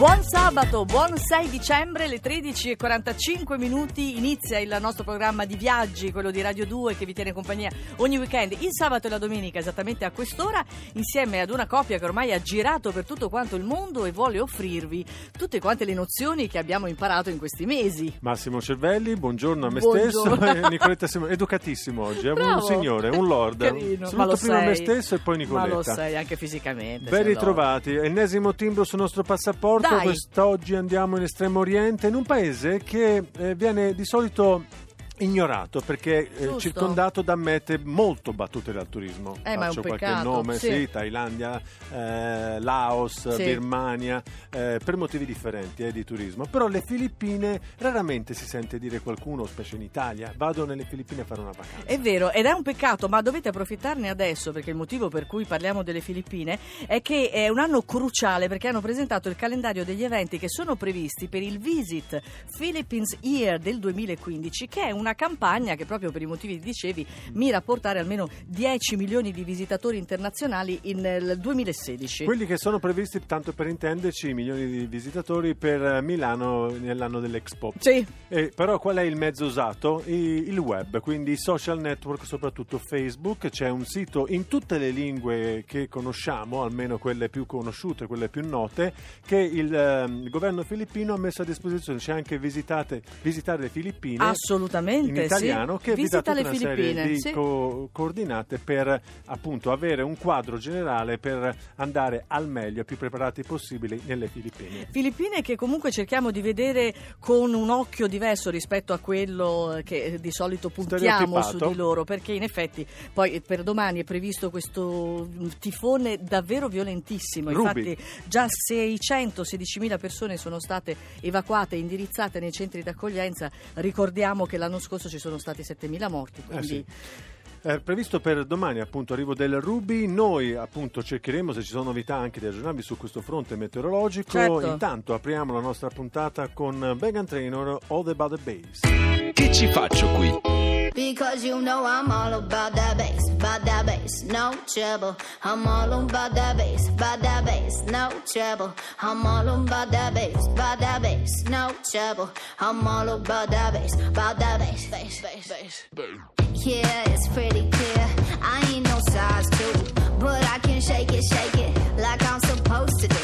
Buon sabato, buon 6 dicembre, alle 13.45 minuti inizia il nostro programma di viaggi, quello di Radio 2 che vi tiene compagnia ogni weekend, il sabato e la domenica esattamente a quest'ora, insieme ad una coppia che ormai ha girato per tutto quanto il mondo e vuole offrirvi tutte quante le nozioni che abbiamo imparato in questi mesi. Massimo Cervelli, buongiorno a me Buongiorno. stesso e Nicoletta Simone, educatissimo oggi, è un Bravo. signore, un lord. Carino, Saluto ma prima sei. me stesso e poi Ma Nicoletta. lo sei anche fisicamente. Ben ritrovati, ennesimo timbro sul nostro passaporto, Dai. Quest'oggi andiamo in Estremo Oriente, in un paese che eh, viene di solito ignorato perché Giusto. circondato da mete molto battute dal turismo. Eh, Faccio qualche nome, sì. sì, Thailandia, eh, Laos, Sì. Birmania, eh, per motivi differenti eh, di turismo. Però le Filippine raramente si sente dire qualcuno, specie in Italia, vado nelle Filippine a fare una vacanza. È vero, ed è un peccato, ma dovete approfittarne adesso perché il motivo per cui parliamo delle Filippine è che è un anno cruciale perché hanno presentato il calendario degli eventi che sono previsti per il Visit Philippines Year del 2015, che è una campagna che proprio per i motivi che dicevi mira a portare almeno 10 milioni di visitatori internazionali in- nel 2016. Quelli che sono previsti, tanto per intenderci, milioni di visitatori per eh, Milano nell'anno dell'Expo. Sì, E però qual è il mezzo usato? I- il web, quindi i social network, soprattutto Facebook. C'è un sito in tutte le lingue che conosciamo, almeno quelle più conosciute, quelle più note, che il, ehm, il governo filippino ha messo a disposizione. C'è anche visitate, visitare le Filippine. assolutamente. In italiano sì. che vi dà Visita tutta le una serie Filippine. di sì. co- coordinate per appunto avere un quadro generale per andare al meglio, più preparati possibile nelle Filippine. Filippine che comunque cerchiamo di vedere con un occhio diverso rispetto a quello che di solito puntiamo su di loro, perché in effetti poi per domani è previsto questo tifone davvero violentissimo. Ruby. Infatti già 616.000 persone sono state evacuate e indirizzate nei centri d'accoglienza. Ricordiamo che l'anno scorso ci sono stati 7.000 morti, Eh quindi sì. È previsto per domani appunto arrivo del Ruby, noi appunto cercheremo se ci sono novità anche di aggiornarvi su questo fronte meteorologico. Certo. Intanto apriamo la nostra puntata con Megan Trainor All About the Bass. Che ci faccio qui? Because you know I'm all about that bass, bass, no trouble. I'm all about that bass, about that bass, no trouble. I'm all about that bass, about that bass, no trouble. I'm all about that bass, about that bass, bass, bass, bass. Yeah, it's pretty clear. I ain't no size two, but I can shake it, shake it like I'm supposed to do.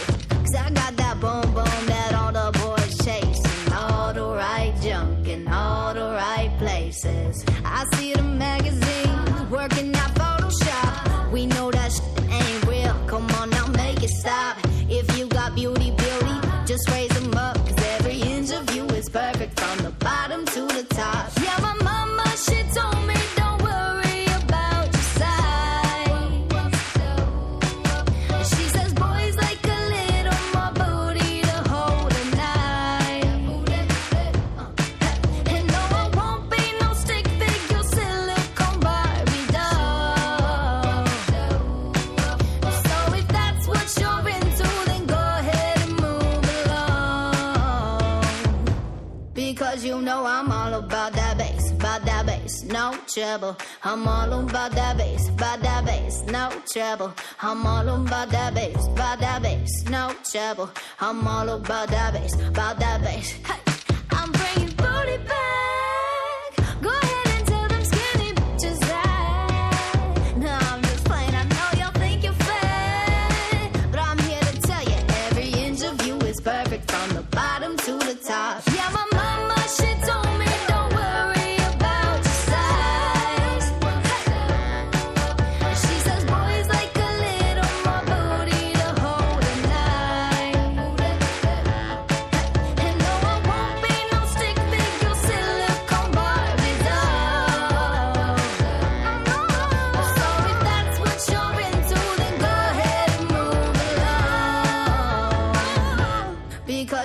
About that bass, no trouble. I'm all about that bass, about that bass, no trouble. I'm all about that bass, about that bass, no trouble. I'm all about that bass, about that bass. Hey, I'm bringing booty back.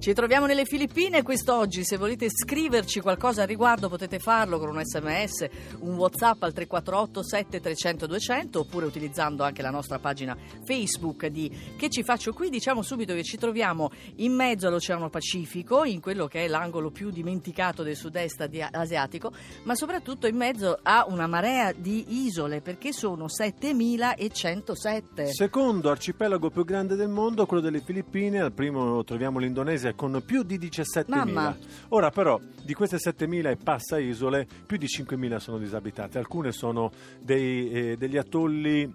Ci troviamo nelle Filippine quest'oggi, se volete scriverci qualcosa al riguardo potete farlo con un sms, un whatsapp al 348 7300 200 oppure utilizzando anche la nostra pagina Facebook di Che ci faccio qui. Diciamo subito che ci troviamo in mezzo all'Oceano Pacifico, in quello che è l'angolo più dimenticato del sud-est asiatico, ma soprattutto in mezzo a una marea di isole perché sono 7107. Secondo arcipelago più grande del mondo, quello delle Filippine, al primo troviamo l'Indonesia con più di 17.000. Mamma. Ora però, di queste 7.000 e passa isole, più di 5.000 sono disabitate. Alcune sono dei, eh, degli atolli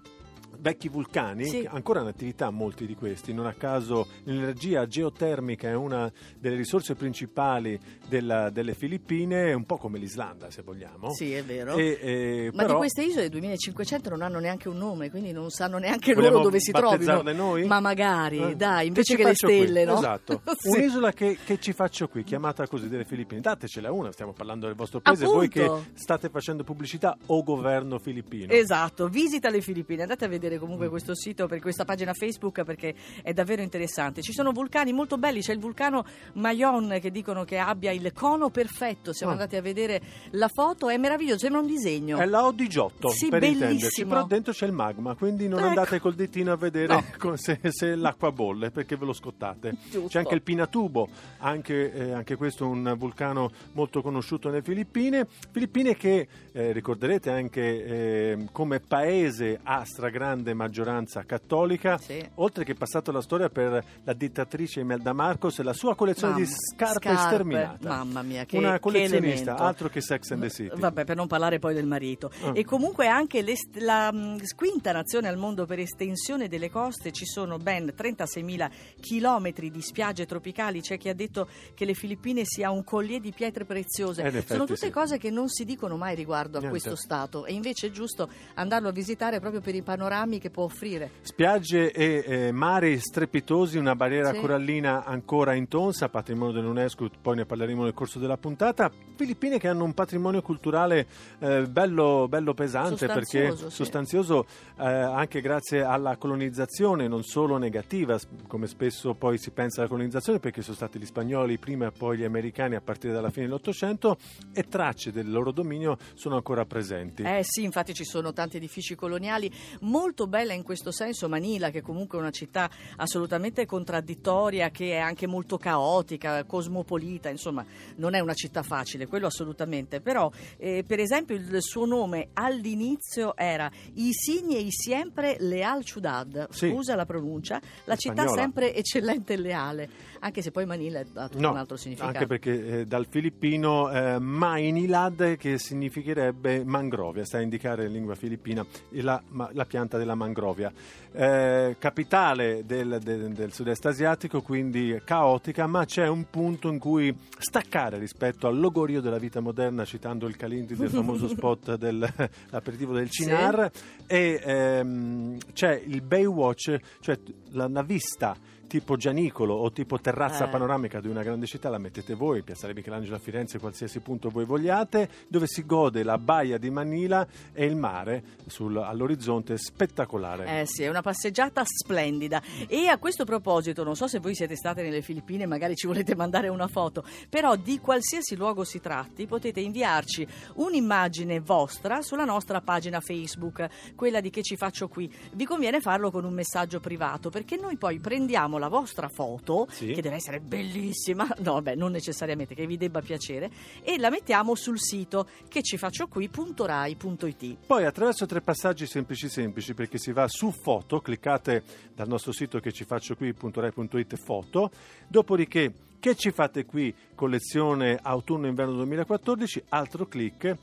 vecchi vulcani, Sì. che ancora in attività molti di questi, non a caso l'energia geotermica è una delle risorse principali della- delle Filippine, un po' come l'Islanda se vogliamo. Sì, è vero. E, eh, Ma però- di queste isole 2500 non hanno neanche un nome, quindi non sanno neanche Vogliamo loro dove si trovino. noi? Ma magari, Eh, dai, invece ci che le faccio qui? stelle, no? Esatto. Sì. Un'isola che, che ci faccio qui, chiamata così delle Filippine. Datecela una, stiamo parlando del vostro paese, voi che Appunto. state facendo pubblicità o governo filippino. Esatto, visita le Filippine, andate a vedere Mm. comunque questo sito per questa pagina Facebook perché è davvero interessante. Ci sono vulcani molto belli, c'è il vulcano Mayon che dicono che abbia il cono perfetto, siamo Ah. andati a vedere la foto, è meraviglioso, sembra un disegno. È la O18 Sì, per intenderci, però dentro c'è il magma, quindi non Ecco. andate col ditino a vedere No. se, se l'acqua bolle perché ve lo scottate. Giusto. C'è anche il Pinatubo, anche, eh, anche questo un vulcano molto conosciuto nelle Filippine. Filippine che eh, ricorderete anche eh, come paese a stragrande maggioranza cattolica, Sì. oltre che passato la storia per la dittatrice Imelda Marcos e la sua collezione di Mamma, scarpe, sterminata. Mamma mia, che Una che collezionista, elemento. altro che Sex and the City. Vabbè, per non parlare poi del marito. Ah. E comunque anche l'est- la mh, quinta nazione al mondo per estensione delle coste, ci sono ben 36.000 chilometri di spiagge tropicali. C'è chi ha detto che le Filippine sia un collier di pietre preziose. Eh, effetti sono tutte sì. cose che non si dicono mai riguardo a Niente. questo stato e invece è giusto andarlo a visitare proprio per i panorami che può offrire. Spiagge e eh, mari strepitosi, una barriera Sì. corallina ancora intonsa, patrimonio dell'UNESCO, poi ne parleremo nel corso della puntata. Filippine che hanno un patrimonio culturale eh, bello, bello pesante perché Sostanzioso, sì. sostanzioso eh, anche grazie alla colonizzazione, non solo negativa, come spesso poi si pensa alla colonizzazione, perché sono stati gli spagnoli prima e poi gli americani a partire dalla fine dell'Ottocento e tracce del loro dominio sono ancora presenti. Eh sì, infatti ci sono tanti edifici coloniali, molto bella in questo senso Manila, che comunque è una città assolutamente contraddittoria, che è anche molto caotica, cosmopolita, insomma non è una città facile, quello assolutamente, però eh, per esempio il suo nome all'inizio era Isigni e Siempre Leal Ciudad, Sì. scusa la pronuncia, la città Spagnola. sempre eccellente e leale, anche se poi Manila ha tutto No, un altro significato. anche perché eh, dal filippino eh, Mainilad che significherebbe mangrovia, sta a indicare in lingua filippina la, ma- la pianta della mangrovia. Eh, capitale del, del- del sud-est asiatico, quindi caotica, ma c'è un punto in cui staccare rispetto al logorio della vita moderna, citando il Calindri del famoso spot dell'aperitivo del Sì. Cinar, e ehm, c'è il Baywatch, cioè la, la vista tipo Gianicolo o tipo terrazza Eh. panoramica di una grande città la mettete voi, Piazzale Michelangelo a Firenze, qualsiasi punto voi vogliate, dove si gode la baia di Manila e il mare sul- all'orizzonte spettacolare. Eh sì, è una passeggiata splendida. E a questo proposito, non so se voi siete state nelle Filippine, magari ci volete mandare una foto, però di qualsiasi luogo si tratti, potete inviarci un'immagine vostra sulla nostra pagina Facebook, quella di che ci faccio qui. Vi conviene farlo con un messaggio privato, perché noi poi prendiamo la vostra foto, Sì. che deve essere bellissima, no, vabbè, non necessariamente che vi debba piacere, e la mettiamo sul sito che ci faccio qui.rai.it. Poi attraverso tre passaggi semplici semplici perché si va su foto, cliccate dal nostro sito che ci faccio qui.rai.it foto, dopodiché che ci fate qui collezione autunno-inverno 2014, altro clic,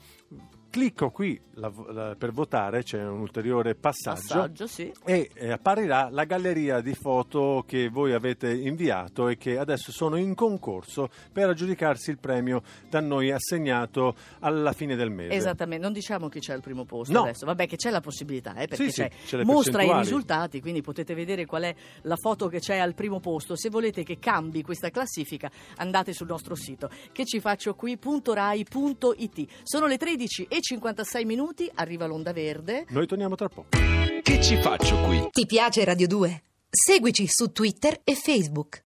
clicco qui la- la- per votare, c'è un ulteriore passaggio. Passaggio, sì. e eh, apparirà la galleria di foto che voi avete inviato e che adesso sono in concorso per aggiudicarsi il premio da noi assegnato alla fine del mese. Esattamente, non diciamo chi c'è al primo posto No. adesso, vabbè che c'è la possibilità, eh, perché Sì, sì, c'è- c'è le mostra i risultati, quindi potete vedere qual è la foto che c'è al primo posto. Se volete che cambi questa classifica, andate sul nostro sito che ci faccio qui.rai.it. Sono le 13 e 56 minuti, arriva l'onda verde. Noi torniamo tra poco. Che ci faccio qui? Ti piace Radio 2? Seguici su Twitter e Facebook.